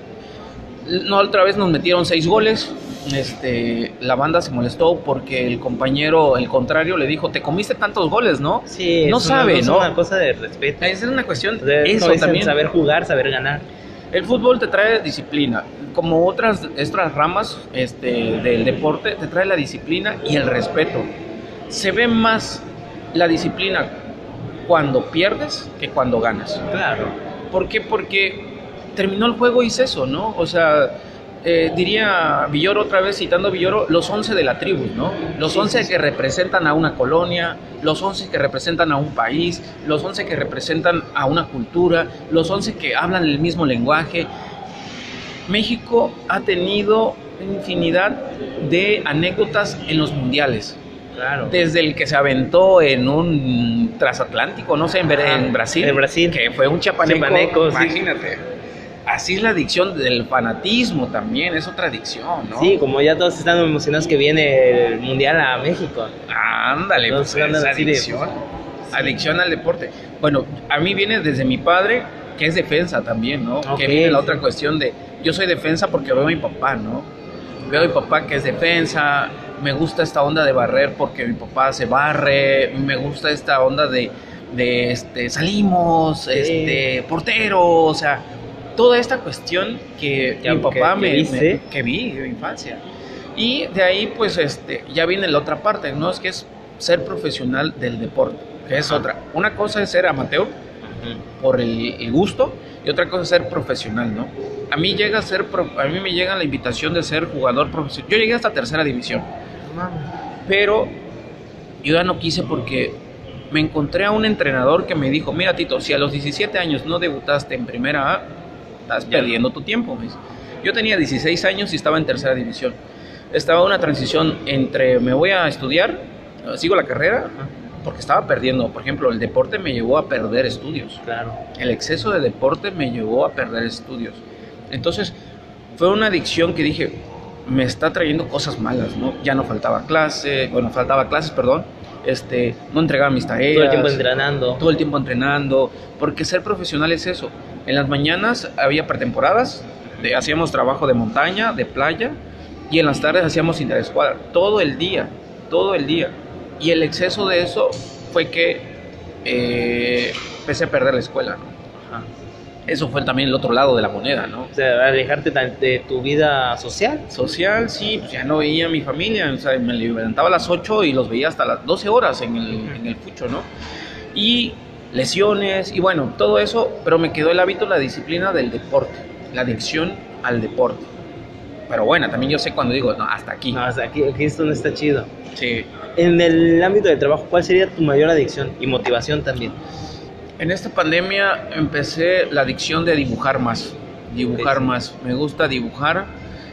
No, otra vez nos metieron seis goles. Este, la banda se molestó porque el compañero, el contrario, le dijo, te comiste tantos goles, ¿no? Sí, No es una sabe, cosa- ¿no? una cosa de respeto. Es una cuestión, sea, eso dicen, también. Saber jugar, saber ganar. El fútbol te trae disciplina, como otras, otras ramas este, del deporte, te trae la disciplina y el respeto. Se ve más la disciplina cuando pierdes que cuando ganas. Claro. ¿Por qué? Porque terminó el juego y es eso, ¿no? O sea, eh, diría Villoro otra vez citando a Villoro, los 11 de la tribu, ¿no? Los 11 que representan a una colonia, los 11 que representan a un país, los 11 que representan a una cultura, los 11 que hablan el mismo lenguaje. México ha tenido infinidad de anécdotas en los mundiales. Claro. Desde el que se aventó en un transatlántico, no sé, en, Ajá, en Brasil. en Brasil. Que fue un chapaneco. Chapaneco, sí. imagínate. Así es la adicción del fanatismo también, es otra adicción, ¿no? Sí, como ya todos están emocionados que viene el mundial a México. Ándale, pues es adicción. Adicción al deporte. Bueno, a mí viene desde mi padre, que es defensa también, ¿no? Ok. Que viene la otra cuestión de, yo soy defensa porque veo a mi papá, ¿no? Veo a mi papá que es defensa, me gusta esta onda de barrer porque mi papá se barre, me gusta esta onda de, de este, salimos, este, portero, o sea, toda esta cuestión que mi papá que- me, que me- que vi en mi infancia. Y de ahí, pues, este, ya viene la otra parte, ¿no? Es que es ser profesional del deporte, que es Ajá. otra. Una cosa es ser amateur por el, el gusto y otra cosa es ser profesional, ¿no? A mí llega a ser, a mí me llega la invitación de ser jugador profesional. Yo llegué hasta tercera división, pero yo ya no quise porque me encontré a un entrenador que me dijo, mira Tito, si a los 17 años no debutaste en primera A, estás Ya. perdiendo tu tiempo. Yo tenía 16 años y estaba en tercera división. Estaba una transición entre me voy a estudiar, eh, sigo la carrera, porque estaba perdiendo. Por ejemplo, el deporte me llevó a perder estudios. Claro. El exceso de deporte me llevó a perder estudios. Entonces, fue una adicción que dije, me está trayendo cosas malas, ¿no? Ya no faltaba clase, bueno, faltaba clases, perdón. Este, no entregaba mis tareas. Todo el tiempo entrenando. todo el tiempo entrenando, porque ser profesional es eso. En las mañanas había pretemporadas, de- hacíamos trabajo de montaña, de playa, y en las tardes hacíamos interescuadra, todo el día, todo el día. Y el exceso de eso fue que eh, empecé a perder la escuela, ¿no? Eso fue también el otro lado de la moneda, ¿no? O sea, alejarte de tu vida social. Social, sí, pues ya no veía a mi familia, o sea, me levantaba a las 8 y los veía hasta las 12 horas en el, en el fucho, ¿no? Y lesiones, y bueno, todo eso, pero me quedó el hábito, la disciplina del deporte, la adicción al deporte. Pero bueno, también yo sé cuando digo, no, hasta aquí. No, sea, aquí, aquí esto no está chido. Sí. En el ámbito del trabajo, ¿cuál sería tu mayor adicción y motivación también? En esta pandemia empecé la adicción de dibujar más, dibujar Ok. más. Me gusta dibujar,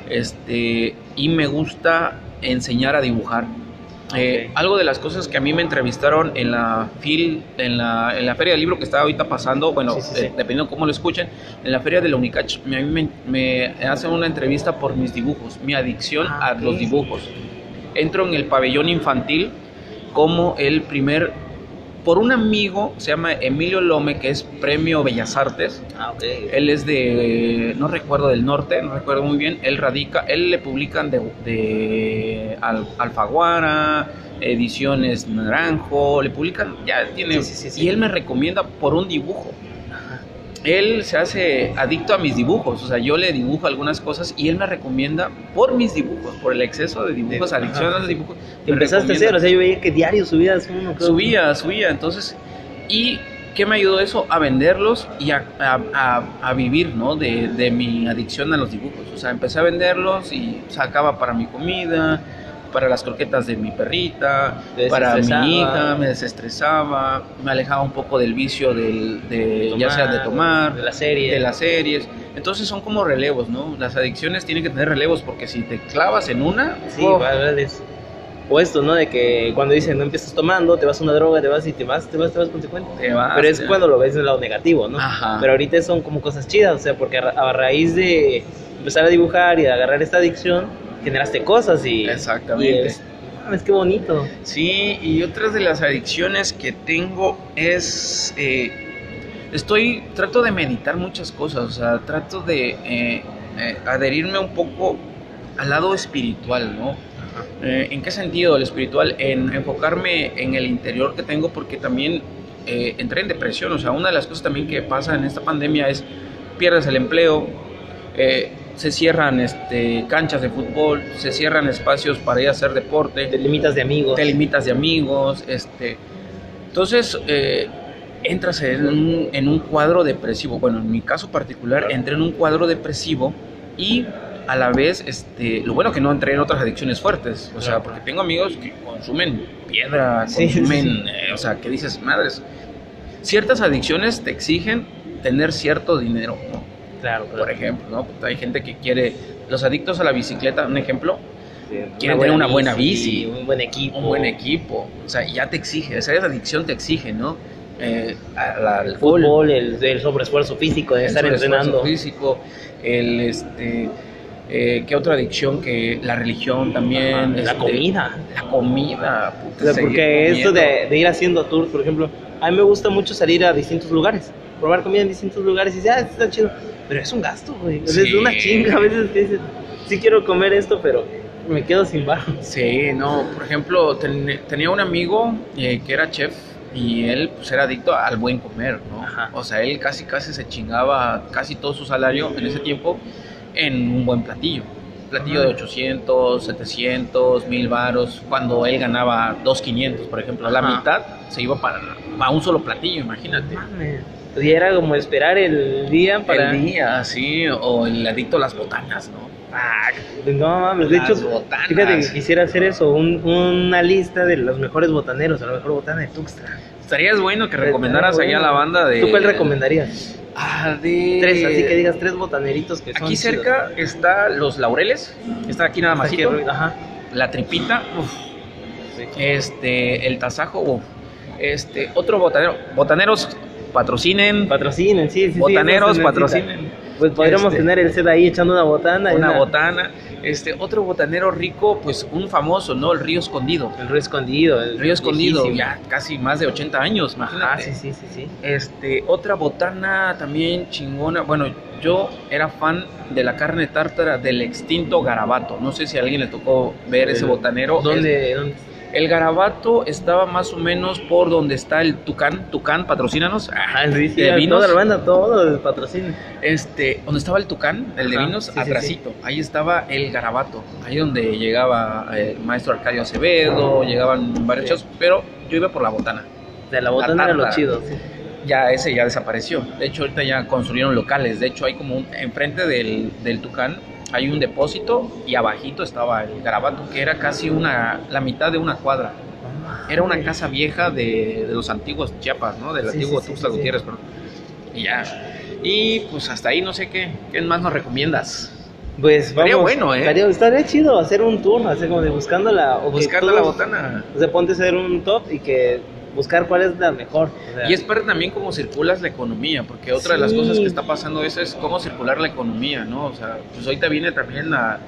este, y me gusta enseñar a dibujar. Eh, Ok. algo de las cosas que a mí me entrevistaron en la FIL, en la, en la feria del libro que está ahorita pasando, bueno, Sí, sí, sí. eh, dependiendo cómo lo escuchen, en la feria de la Unicach, me, a mí me, me hacen una entrevista por mis dibujos, mi adicción Ah, a ok. los dibujos. Entro en el pabellón infantil como el primer, por un amigo, se llama Emilio Lome, que es Premio Bellas Artes, Ah, ok. él es de, no recuerdo del norte, no recuerdo muy bien. Él radica, él le publican de, de Al- Alfaguara, Ediciones Naranjo, le publican, ya tiene. Sí, sí, sí. Y él me recomienda por un dibujo. Él se hace adicto a mis dibujos, o sea, yo le dibujo algunas cosas y él me recomienda por mis dibujos, por el exceso de dibujos, adicción ajá. a los dibujos. Empezaste a hacer, o sea, yo veía que diario subías uno. creo. Subía, subía, entonces, ¿y qué me ayudó eso? A venderlos y a, a- a- a vivir, ¿no? De, de mi adicción a los dibujos. O sea, empecé a venderlos y sacaba para mi comida, para las croquetas de mi perrita, para mi hija, me desestresaba, me alejaba un poco del vicio del, de, ya sea de tomar, de la serie. de las series. Entonces son como relevos, ¿no? Las adicciones tienen que tener relevos porque si te clavas en una, Sí, ¡oh! O esto, ¿no? De que cuando dicen no empiezas tomando, te vas a una droga, te vas y te vas, te vas, te vas consecuente. te vas, Pero es ya. cuando lo ves del lado negativo, ¿no? Ajá. Pero ahorita son como cosas chidas, o sea, porque a, ra- a raíz de empezar a dibujar y de agarrar esta adicción, generaste cosas y. Exactamente. y es, qué bonito. Sí, y otras de las adicciones que tengo es, eh, estoy, trato de meditar muchas cosas, o sea, trato de eh, eh, adherirme un poco al lado espiritual, ¿no? Eh, ¿En qué sentido el espiritual? En enfocarme en el interior que tengo porque también eh, entré en depresión, o sea, una de las cosas también que pasa en esta pandemia es pierdes el empleo, eh, se cierran este, canchas de fútbol, se cierran espacios para ir a hacer deporte Te limitas de amigos. te limitas de amigos, este, entonces eh, entras en un, en un cuadro depresivo. Bueno, en mi caso particular entré en un cuadro depresivo y a la vez, este, lo bueno que no entré en otras adicciones fuertes, o sea, porque tengo amigos que consumen piedra, Sí, consumen, sí. eh, o sea, que dices, madres, ciertas adicciones te exigen tener cierto dinero, ¿no? Claro, claro. Por ejemplo, ¿no? Pues hay gente que quiere, los adictos a la bicicleta, un ejemplo, Sí, quieren tener una buena bici, un buen equipo. un buen equipo, o sea, ya te exige, esa adicción te exige, ¿no? Eh, al alcohol, Fútbol, el, el sobreesfuerzo físico de el estar entrenando. físico, el este eh, ¿qué otra adicción que la religión también, Ajá, la este, comida. la comida, puta, O sea, seguir porque esto de, de ir haciendo tours, por ejemplo, a mí me gusta mucho salir a distintos lugares, probar comida en distintos lugares y decir, ah, esto está chido. Pero es un gasto, güey. Sea, Es Sí. una chinga a veces que dices, sí quiero comer esto, pero me quedo sin barro. Sí, no, por ejemplo, ten- tenía un amigo eh, que era chef y él pues era adicto al buen comer, ¿no? Ajá. O sea, él casi casi se chingaba casi todo su salario en ese tiempo en un buen platillo. Platillo de 800, 700, 1000 varos, cuando él ganaba 2500, por ejemplo, la Ajá. mitad se iba para, para un solo platillo, imagínate. Mames. Y era como esperar el día para... El día, sí, o el adicto a las botanas, ¿no? Ah, no mames, de Las hecho, botanas. fíjate que quisiera hacer eso, un- una lista de los mejores botaneros, a la mejor botana de Tuxtla. Estarías bueno que recomendaras ahí a la banda de... ¿Tú cuál recomendarías? Ah, de... Tres, así que digas tres botaneritos que son Aquí chidos. cerca está Los Laureles, está aquí nada más. Ajá. La Tripita, uf. este, el Tasajo, uf. este, otro botanero, botaneros patrocinen, Patrocinen, sí, sí, botaneros patrocinen. Pues podríamos Este, tener el set ahí echando una botana. una botana, este, otro botanero rico, pues un famoso, ¿no? El Río Escondido. El río escondido. El Río Escondido, ya casi más de 80 años, imagínate. Ah, sí, sí, sí, sí. Este, otra botana también chingona. Bueno, yo era fan de la carne tártara del extinto garabato. No sé si a alguien le tocó ver ese botanero. ¿Dónde? dónde? El, el garabato estaba más o menos por donde está el Tucán. Tucán, patrocínanos. Ah, sí, sí. de vinos. Toda la banda, todo el patrocinio. Este, donde estaba el Tucán, el de vinos, sí, atrasito. Ahí estaba el garabato. Ahí donde llegaba el maestro Arcadio Acevedo, llegaban varios chavos, pero yo iba por la botana. De la botana era lo tártara. chido. sí. ya ese ya desapareció. De hecho, ahorita ya construyeron locales. De hecho, hay como un, enfrente del, del Tucán hay un depósito y abajito estaba el garabato, que era casi una la mitad de una cuadra. Era una casa vieja de, de los antiguos Chiapas, ¿no? Del Sí, antiguo sí, Tuxtla sí. Gutiérrez, perdón. Y ya. Y pues hasta ahí no sé qué. ¿Qué más nos recomiendas? Pues Estaría vamos. bueno, ¿eh? Estaría, estaría chido hacer un tour, hacer como de buscando la. o Buscando la botana. O sea, ponte a hacer un top y que buscar cuál es la mejor. o sea, Y es parte también cómo circulas la economía, porque otra de las cosas que está pasando eso es cómo circular la economía, ¿no? O sea, pues ahorita viene también a,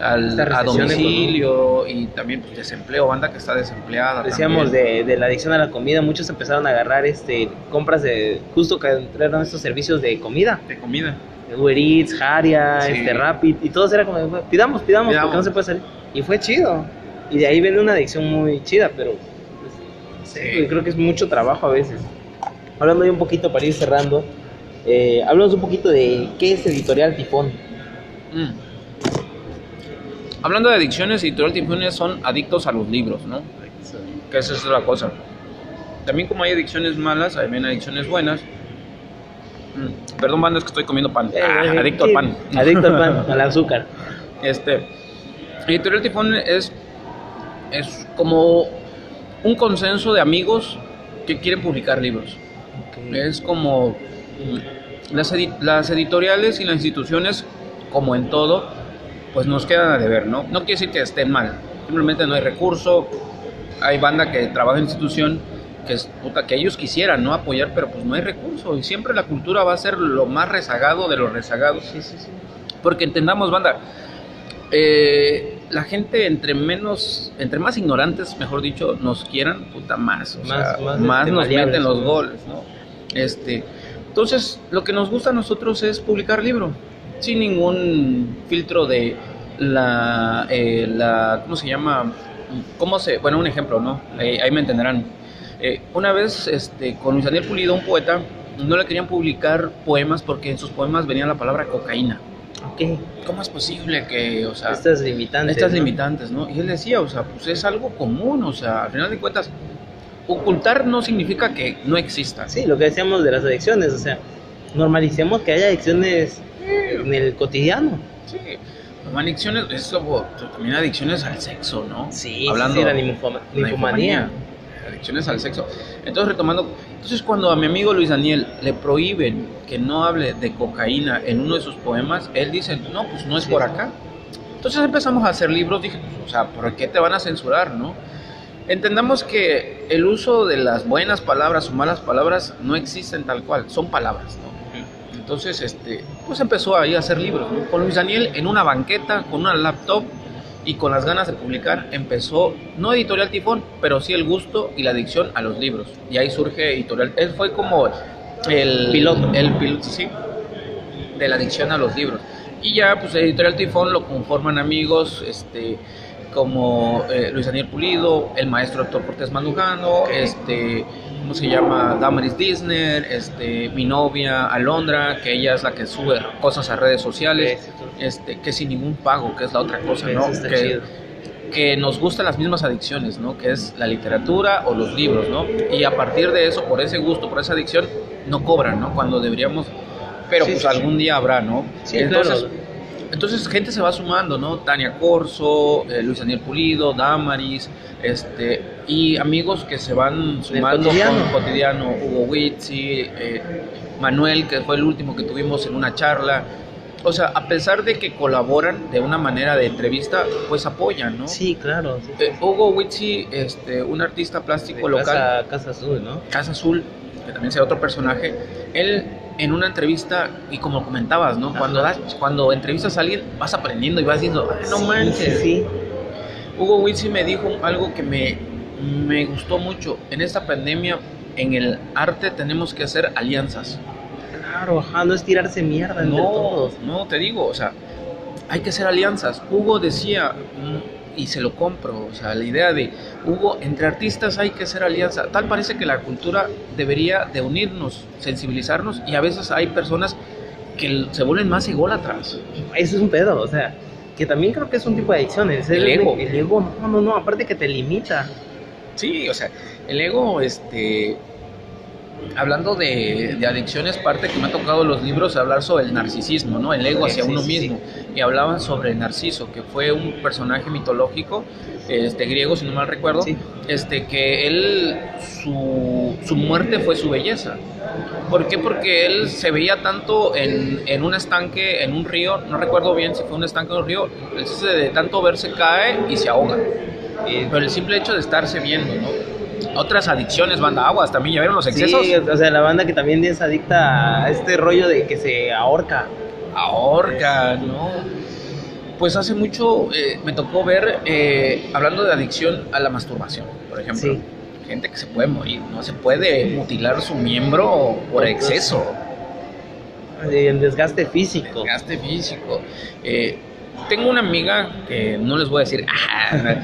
al- a domicilio y también pues, desempleo, banda que está desempleada. Decíamos de, de la adicción a la comida, muchos empezaron a agarrar este compras de justo que entraron estos servicios de comida, de comida. Uber Eats, Haria, Sí. este Rapid y todos era como pidamos, pidamos, Pidamos. porque no se puede salir. Y fue chido. Y de ahí viene una adicción muy chida, pero Sí. creo que es mucho trabajo a veces. Hablando ahí un poquito para ir cerrando, eh, hablamos un poquito de qué es Editorial Tifón. Mm. Hablando de adicciones, Editorial Tifones son adictos a los libros, ¿no? Que esa es la cosa. También como hay adicciones malas, hay también adicciones buenas. Mm, Perdón, banda, es que estoy comiendo pan. Eh, Ah, eh, adicto al pan. Adicto al pan, [LAUGHS] al azúcar. Este, Editorial Tifón es, es como un consenso de amigos que quieren publicar libros. Es como mm, las, edi- las editoriales y las instituciones, como en todo, pues nos quedan a deber, ¿no? No quiere decir que estén mal, simplemente no hay recurso, hay banda que trabaja en institución que es puta, que ellos quisieran no apoyar, pero pues no hay recurso y siempre la cultura va a ser lo más rezagado de los rezagados. Sí, sí, sí. Porque entendamos, banda, eh, la gente entre menos, entre más ignorantes, mejor dicho, nos quieran, puta más, o Más- sea, más, más, este, nos meten los ¿no? goles, ¿no? Este, entonces, lo que nos gusta a nosotros es publicar libro, sin ningún filtro de la, eh, la ¿cómo se llama? ¿Cómo se, bueno, un ejemplo, ¿no? Eh, ahí me entenderán. Eh, una vez, este, con Luis Daniel Pulido, un poeta, no le querían publicar poemas porque en sus poemas venía la palabra cocaína. Ok. ¿Cómo es posible que, o sea, Estas limitantes. estas ¿no? limitantes, ¿no? Y él decía, o sea, pues es algo común, o sea, al final de cuentas, ocultar no significa que no exista. Sí, lo que decíamos de las adicciones, o sea, normalicemos que haya adicciones en el cotidiano. Sí. Adicciones, es como también adicciones al sexo, ¿no? Sí, Hablando sí, la ninfoma- la ninfomanía. Adicciones al sexo. Entonces, retomando, entonces cuando a mi amigo Luis Daniel le prohíben que no hable de cocaína en uno de sus poemas, él dice, no, pues no es por acá. Entonces empezamos a hacer libros, dije, pues, o sea, ¿por qué te van a censurar, no? Entendamos que el uso de las buenas palabras o malas palabras no existen tal cual, son palabras, ¿no? Entonces, este, pues empezó ahí a hacer libros, ¿no? Con Luis Daniel en una banqueta, con una laptop y con las ganas de publicar, empezó, no Editorial Tifón, pero sí el gusto y la adicción a los libros. Y ahí surge Editorial, él fue como el Piloto. el piloto, sí, de la adicción a los libros. Y ya, pues Editorial Tifón lo conforman amigos, este, como eh, Luis Daniel Pulido, el maestro Héctor Cortés Mandujano, este, ¿cómo se llama? Damaris Disney, este, mi novia Alondra, que ella es la que sube cosas a redes sociales, este, que sin ningún pago, que es la otra cosa, ¿no? Que, nos gustan las mismas adicciones, ¿no? Que es la literatura o los libros, ¿no? Y a partir de eso, por ese gusto, por esa adicción, no cobran, ¿no? Cuando deberíamos, pero Sí, pues sí, sí. algún día habrá, ¿no? Sí, entonces, claro. Entonces gente se va sumando, ¿no? Tania Corso, eh, Luis Daniel Pulido, Damaris, este, y amigos que se van sumando cotidiano. con cotidiano, Hugo Witsi, eh, Manuel, que fue el último que tuvimos en una charla. O sea, a pesar de que colaboran de una manera de entrevista, pues apoyan, ¿no? Sí, claro. sí. Eh, Hugo Witsi, este, un artista plástico De local, Casa, Casa Azul, ¿no? Casa Azul, que también sea otro personaje, él en una entrevista, y como comentabas, ¿no? Cuando, das, cuando entrevistas a alguien, vas aprendiendo y vas diciendo, "Ay, no Sí, manches. Sí, sí. Hugo Witsi me dijo algo que me, me gustó mucho. En esta pandemia, en el arte tenemos que hacer alianzas. Claro, ajá, no es tirarse mierda entre No, todos. no, te digo, o sea, hay que hacer alianzas. Hugo decía, y se lo compro, o sea, la idea de, Hugo, entre artistas hay que hacer alianza. Tal parece que la cultura debería de unirnos, sensibilizarnos, y a veces hay personas que se vuelven más ególatras. Eso es un pedo, o sea, que también creo que es un tipo de adicción. El, El ego. El ego, no, no, no, aparte que te limita. Sí, o sea, el ego, este, hablando de, de adicciones, parte que me ha tocado los libros hablar sobre el narcisismo, ¿no? El ego hacia uno mismo. Y hablaban sobre Narciso, que fue un personaje mitológico, este, griego, si no mal recuerdo, Sí. este, que él, su, su muerte fue su belleza. ¿Por qué? Porque él se veía tanto en, en un estanque, en un río, no recuerdo bien si fue un estanque o un río, él se- de tanto verse cae y se ahoga. Pero el simple hecho de estarse viendo, ¿no? Otras adicciones, banda aguas, también ya vieron los excesos. Sí, o sea, la banda que también es adicta a este rollo de que se ahorca. Ahorca, ¿no? Pues hace mucho eh, me tocó ver, eh, hablando de adicción a la masturbación, por ejemplo. Sí. Gente que se puede morir, no se puede mutilar su miembro por exceso. El desgaste físico. Desgaste físico. Eh, tengo una amiga que no les voy a decir, [LAUGHS] "Ah",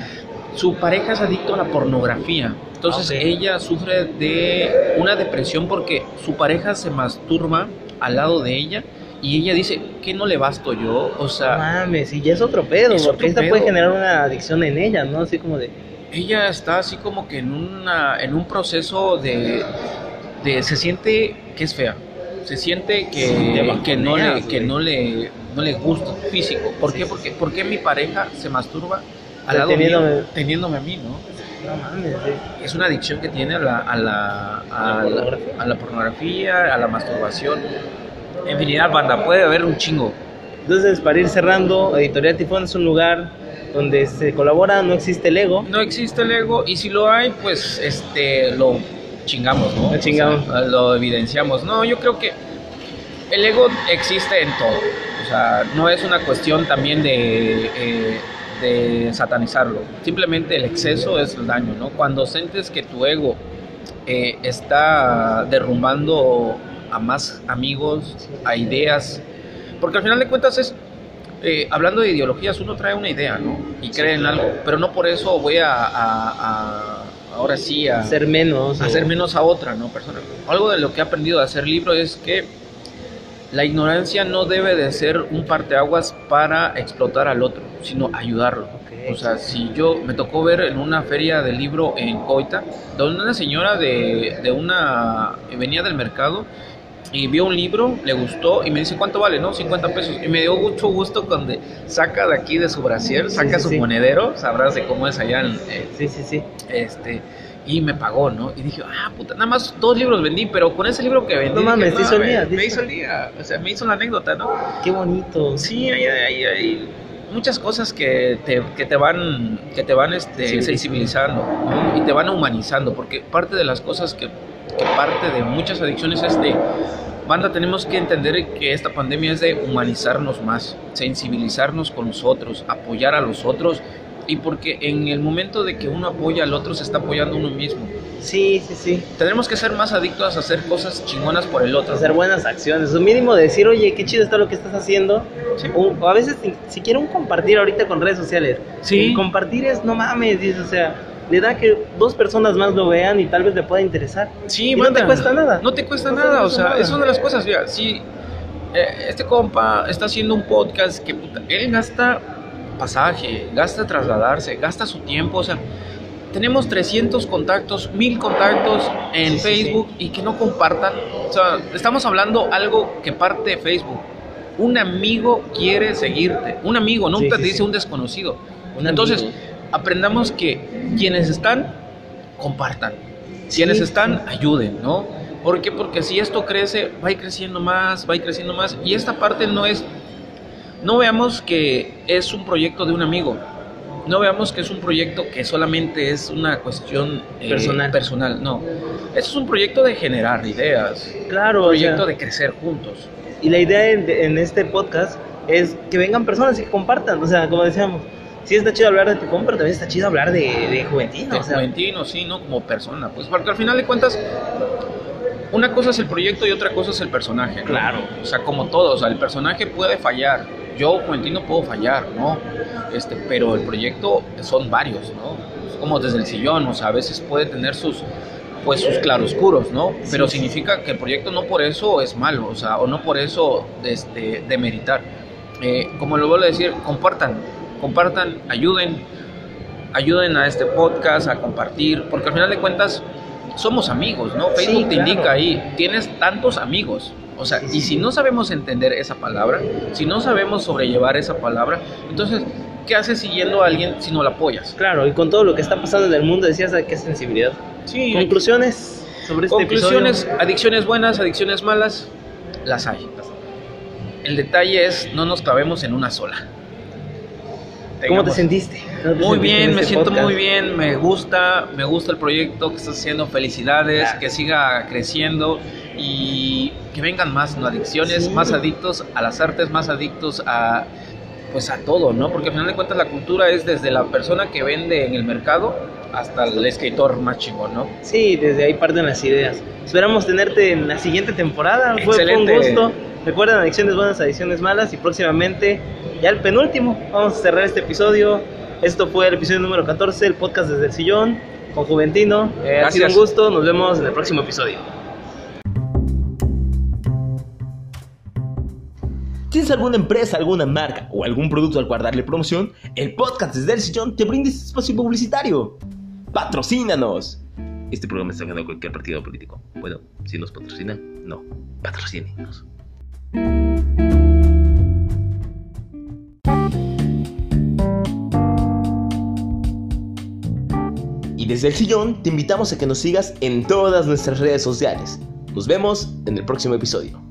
su pareja es adicto a la pornografía. Entonces Ok. ella sufre de una depresión porque su pareja se masturba al lado de ella y ella dice, ¿qué no le basto yo? O sea, mames, y ya es otro pedo, Es porque otro esta pedo. puede generar una adicción en ella, ¿no? Así como de, ella está así como que en, una, en un proceso de, de... Se siente que es fea. Se siente que, que, no, le, que no, le, no le gusta físico. ¿Por Sí, qué? Porque, ¿Por qué mi pareja se masturba al lado teniéndome- mío, teniéndome a mí, no? no mames, sí. Es una adicción que tiene a la, a la, a ¿A la pornografía? a la pornografía, a la masturbación. Infinidad, banda, puede haber un chingo. Entonces, para ir cerrando, Editorial Tifón es un lugar donde se colabora, no existe el ego. No existe el ego y si lo hay, pues este lo chingamos, ¿no? Lo chingamos. O sea, lo evidenciamos. No, yo creo que el ego existe en todo. O sea, no es una cuestión también de, eh, de satanizarlo. Simplemente el exceso es el daño, ¿no? Cuando sientes que tu ego eh, está derrumbando a más amigos, a ideas, porque al final de cuentas es eh, hablando de ideologías, uno trae una idea, ¿no? Y cree en algo, pero no por eso voy a, a- a- ahora sí a Ser menos. o- hacer menos a otra, ¿no? Persona. Algo de lo que he aprendido de hacer libro es que la ignorancia no debe de ser un parteaguas para explotar al otro, sino ayudarlo. O sea, si yo me tocó ver en una feria de libro en Coita, donde una señora de, de una venía del mercado y vio un libro, le gustó y me dice, ¿cuánto vale? No, 50 pesos. Y me dio mucho gusto cuando saca de aquí de su brasier, saca sí, su sí. monedero, sabrás de cómo es allá en... eh, Sí, sí, sí. este, y me pagó, ¿no? Y dije, ah, puta, nada más dos libros vendí, pero con ese libro que vendí... No mames, dije, te hizo el me- día, Me dice. hizo el día, o sea, me hizo la anécdota, ¿no? Qué bonito. Sí, hay, hay- hay muchas cosas que te, que te van, que te van este, Sí. sensibilizando ¿no? y te van humanizando, porque parte de las cosas que, que parte de muchas adicciones es de, banda, tenemos que entender que esta pandemia es de humanizarnos más, sensibilizarnos con los otros, apoyar a los otros, y porque en el momento de que uno apoya al otro, se está apoyando uno mismo. Sí, sí, sí. Tenemos que ser más adictos a hacer cosas chingonas por el otro. Hacer buenas acciones. Un mínimo de decir, oye, qué chido está lo que estás haciendo. Sí. O, o a veces, si- si quiero un compartir ahorita con redes sociales. Sí. Compartir es, no mames, dices, o sea, le da que dos personas más lo vean y tal vez le pueda interesar. Sí, Y no banda. te cuesta nada. No te cuesta No te nada, o sea, nada. es una de las cosas, mira, si eh, este compa está haciendo un podcast que puta, él gasta pasaje, gasta trasladarse, gasta su tiempo, o sea, tenemos 300 contactos, 1000 contactos en Sí, sí, Facebook y que no compartan, o sea, estamos hablando algo que parte de Facebook. Un amigo quiere seguirte, un amigo, nunca te dice un desconocido. Un Entonces, amigo. aprendamos que quienes están, compartan. Quienes están, ayuden, ¿no? ¿Por qué? Porque si esto crece, va a ir creciendo más, va a ir creciendo más. Y esta parte no es, no veamos que es un proyecto de un amigo. No veamos que es un proyecto que solamente es una cuestión eh, Personal. personal. No, es un proyecto de generar ideas, Claro, un o proyecto sea, de crecer juntos. Y la idea en, en este podcast es que vengan personas y que compartan. O sea, como decíamos, sí está chido hablar de tu compa, pero también está chido hablar de, de Juventino. de o sea, Juventino, sí, ¿no? Como persona. Pues porque al final de cuentas, una cosa es el proyecto y otra cosa es el personaje. ¿no? Claro. O sea, como todo, o sea, el personaje puede fallar. Yo, Juventino, puedo fallar, ¿no? Este, pero el proyecto son varios, ¿no? Es como desde el sillón, o sea, a veces puede tener sus pues sus claroscuros, ¿no? Pero Sí, sí. significa que el proyecto no por eso es malo, o sea, o no por eso este, demeritar. Eh, como lo vuelvo a decir, compartan, compartan, ayuden, ayuden a este podcast, a compartir, porque al final de cuentas somos amigos, ¿no? Sí, Facebook te claro. indica ahí, tienes tantos amigos. O sea, y si no sabemos entender esa palabra, si no sabemos sobrellevar esa palabra, entonces, ¿qué haces siguiendo a alguien si no la apoyas? claro, y con todo lo que está pasando en el mundo, decías de qué sensibilidad. Sí, Conclusiones sobre este Conclusiones, episodio. adicciones buenas, adicciones malas, las hay. El detalle es no nos clavemos en una sola. ¿Cómo te sentiste? ¿Cómo te Muy sentiste bien, en me este siento podcast? muy bien, me gusta, me gusta el proyecto que estás haciendo, felicidades, que siga creciendo y que vengan más ¿no? adicciones, Sí. más adictos a las artes, más adictos a pues a todo, ¿no? Porque al final de cuentas la cultura es desde la persona que vende en el mercado hasta el escritor más chingón, ¿no? Sí, desde ahí parten las ideas. Esperamos tenerte en la siguiente temporada. Fue, fue un Excelente. gusto. Recuerden adicciones buenas, adicciones malas y próximamente ya el penúltimo. Vamos a cerrar este episodio. Esto fue el episodio número 14, el podcast desde el sillón con Juventino. Eh, ha sido un gusto. Nos vemos en el próximo episodio. ¿Tienes alguna empresa, alguna marca o algún producto al cual promoción? El podcast desde el sillón te brinda este espacio publicitario. ¡Patrocínanos! Este programa está ganando cualquier partido político. Bueno, si nos patrocina, no. Patrocínenos. Y desde el sillón te invitamos a que nos sigas en todas nuestras redes sociales. Nos vemos en el próximo episodio.